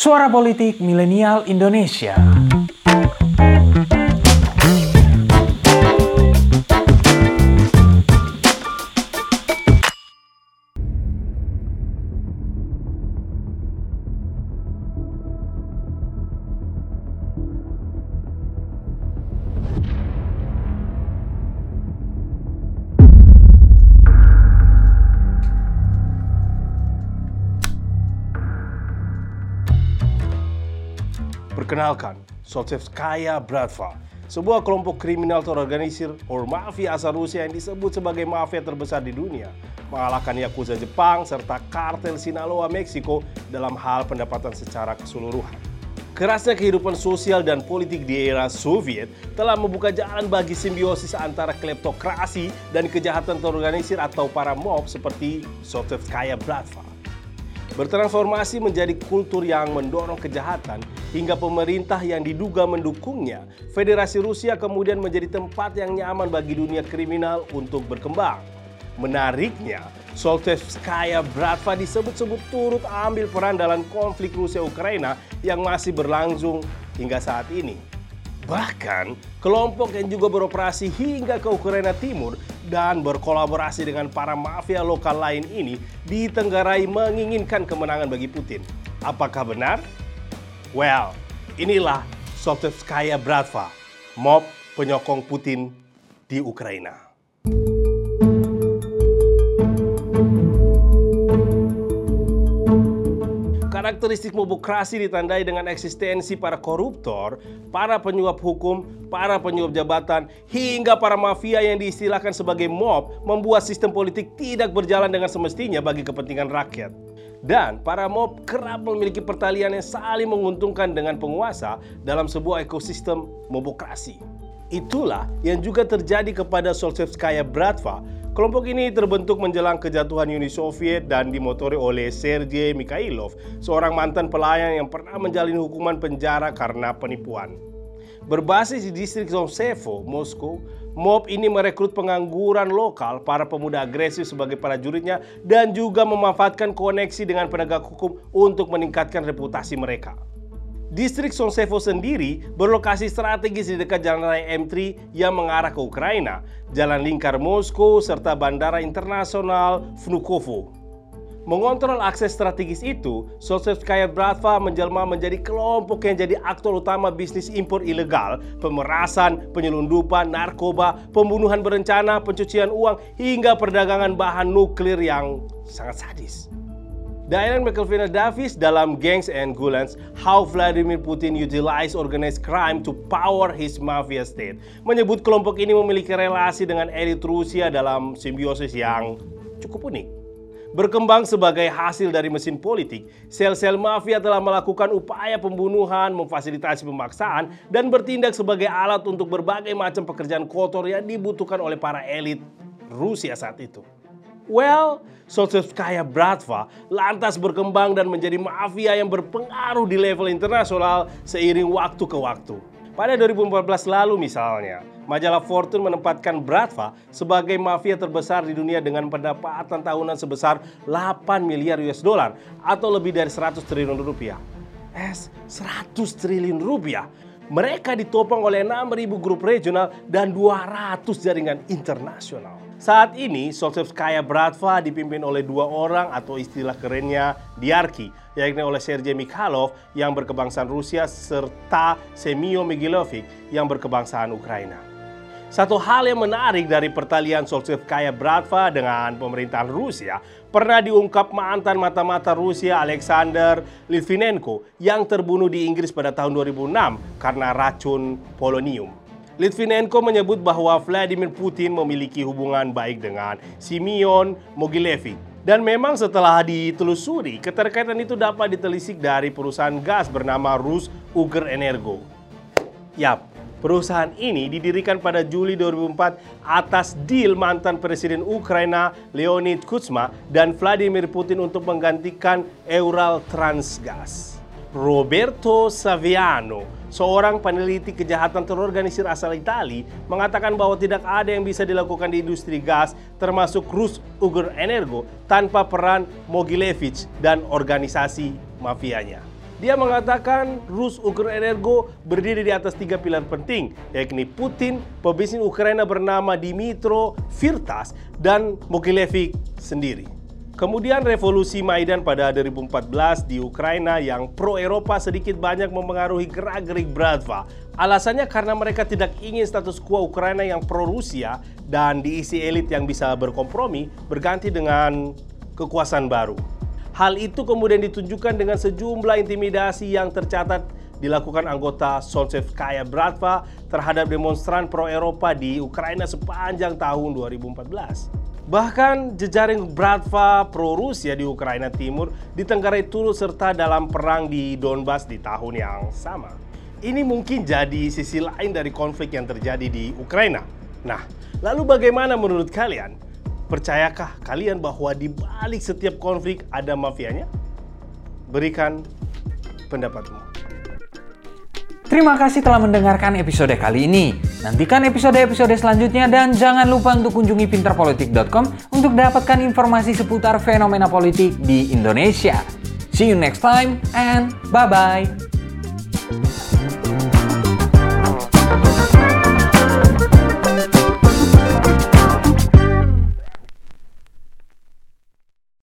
Suara Politik Milenial Indonesia. Perkenalkan, Soltevskaya Bratva, sebuah kelompok kriminal terorganisir or mafia asal Rusia yang disebut sebagai mafia terbesar di dunia, mengalahkan Yakuza Jepang serta kartel Sinaloa Meksiko dalam hal pendapatan secara keseluruhan. Kerasnya kehidupan sosial dan politik di era Soviet telah membuka jalan bagi simbiosis antara kleptokrasi dan kejahatan terorganisir atau para mob seperti Soltevskaya Bratva bertransformasi menjadi kultur yang mendorong kejahatan hingga pemerintah yang diduga mendukungnya. Federasi Rusia kemudian menjadi tempat yang nyaman bagi dunia kriminal untuk berkembang. Menariknya, Soltevskaya Bratva disebut-sebut turut ambil peran dalam konflik Rusia-Ukraina yang masih berlangsung hingga saat ini. Bahkan, kelompok yang juga beroperasi hingga ke Ukraina Timur dan berkolaborasi dengan para mafia lokal lain ini ditenggarai menginginkan kemenangan bagi Putin. Apakah benar? Well, inilah Soltevskaya Bratva, mob penyokong Putin di Ukraina. Karakteristik mobokrasi ditandai dengan eksistensi para koruptor, para penyuap hukum, para penyuap jabatan, hingga para mafia yang diistilahkan sebagai mob membuat sistem politik tidak berjalan dengan semestinya bagi kepentingan rakyat. Dan para mob kerap memiliki pertalian yang saling menguntungkan dengan penguasa dalam sebuah ekosistem mobokrasi. Itulah yang juga terjadi kepada Solzhenitsyn Bratva Kelompok ini terbentuk menjelang kejatuhan Uni Soviet dan dimotori oleh Sergei Mikhailov, seorang mantan pelayan yang pernah menjalani hukuman penjara karena penipuan. Berbasis di distrik Zonsevo, Moskow, mob ini merekrut pengangguran lokal, para pemuda agresif sebagai para juridnya, dan juga memanfaatkan koneksi dengan penegak hukum untuk meningkatkan reputasi mereka. Distrik Sonsevo sendiri berlokasi strategis di dekat jalan raya M3 yang mengarah ke Ukraina, jalan lingkar Moskow, serta bandara internasional Vnukovo. Mengontrol akses strategis itu, Solzhenitsyn Bratva menjelma menjadi kelompok yang jadi aktor utama bisnis impor ilegal, pemerasan, penyelundupan, narkoba, pembunuhan berencana, pencucian uang, hingga perdagangan bahan nuklir yang sangat sadis. Diane McElvina Davis dalam Gangs and Gulans, How Vladimir Putin Utilized Organized Crime to Power His Mafia State, menyebut kelompok ini memiliki relasi dengan elit Rusia dalam simbiosis yang cukup unik. Berkembang sebagai hasil dari mesin politik, sel-sel mafia telah melakukan upaya pembunuhan, memfasilitasi pemaksaan, dan bertindak sebagai alat untuk berbagai macam pekerjaan kotor yang dibutuhkan oleh para elit Rusia saat itu. Well, Solzhenitsyn Bratva lantas berkembang dan menjadi mafia yang berpengaruh di level internasional seiring waktu ke waktu. Pada 2014 lalu misalnya, majalah Fortune menempatkan Bratva sebagai mafia terbesar di dunia dengan pendapatan tahunan sebesar 8 miliar US dollar atau lebih dari 100 triliun rupiah. Es, 100 triliun rupiah. Mereka ditopang oleh 6.000 grup regional dan 200 jaringan internasional. Saat ini, Solzhenitsyn Bratva dipimpin oleh dua orang atau istilah kerennya diarki, yakni oleh Sergei Mikhailov yang berkebangsaan Rusia serta Semyo Migilovic yang berkebangsaan Ukraina. Satu hal yang menarik dari pertalian Solzhenitsyn Bratva dengan pemerintahan Rusia pernah diungkap mantan mata-mata Rusia Alexander Litvinenko yang terbunuh di Inggris pada tahun 2006 karena racun polonium. Litvinenko menyebut bahwa Vladimir Putin memiliki hubungan baik dengan Simeon Mogilevic. Dan memang setelah ditelusuri, keterkaitan itu dapat ditelisik dari perusahaan gas bernama Rus Uger Energo. Yap, perusahaan ini didirikan pada Juli 2004 atas deal mantan Presiden Ukraina Leonid Kutsma dan Vladimir Putin untuk menggantikan Eural Transgas. Roberto Saviano, seorang peneliti kejahatan terorganisir asal Itali, mengatakan bahwa tidak ada yang bisa dilakukan di industri gas termasuk Rus Ugur Energo tanpa peran Mogilevich dan organisasi mafianya. Dia mengatakan Rus Ukrenergo berdiri di atas tiga pilar penting, yakni Putin, pebisnis Ukraina bernama Dimitro Firtas, dan Mokilevic sendiri. Kemudian revolusi Maidan pada 2014 di Ukraina yang pro-Eropa sedikit banyak mempengaruhi gerak-gerik Bratva. Alasannya karena mereka tidak ingin status quo Ukraina yang pro-Rusia dan diisi elit yang bisa berkompromi berganti dengan kekuasaan baru. Hal itu kemudian ditunjukkan dengan sejumlah intimidasi yang tercatat dilakukan anggota Solzhenskaya Bratva terhadap demonstran pro-Eropa di Ukraina sepanjang tahun 2014. Bahkan jejaring Bratva pro-Rusia di Ukraina Timur ditenggarai turut serta dalam perang di Donbas di tahun yang sama. Ini mungkin jadi sisi lain dari konflik yang terjadi di Ukraina. Nah, lalu bagaimana menurut kalian? Percayakah kalian bahwa di balik setiap konflik ada mafianya? Berikan pendapatmu. Terima kasih telah mendengarkan episode kali ini. Nantikan episode-episode selanjutnya dan jangan lupa untuk kunjungi pinterpolitik.com untuk dapatkan informasi seputar fenomena politik di Indonesia. See you next time and bye-bye.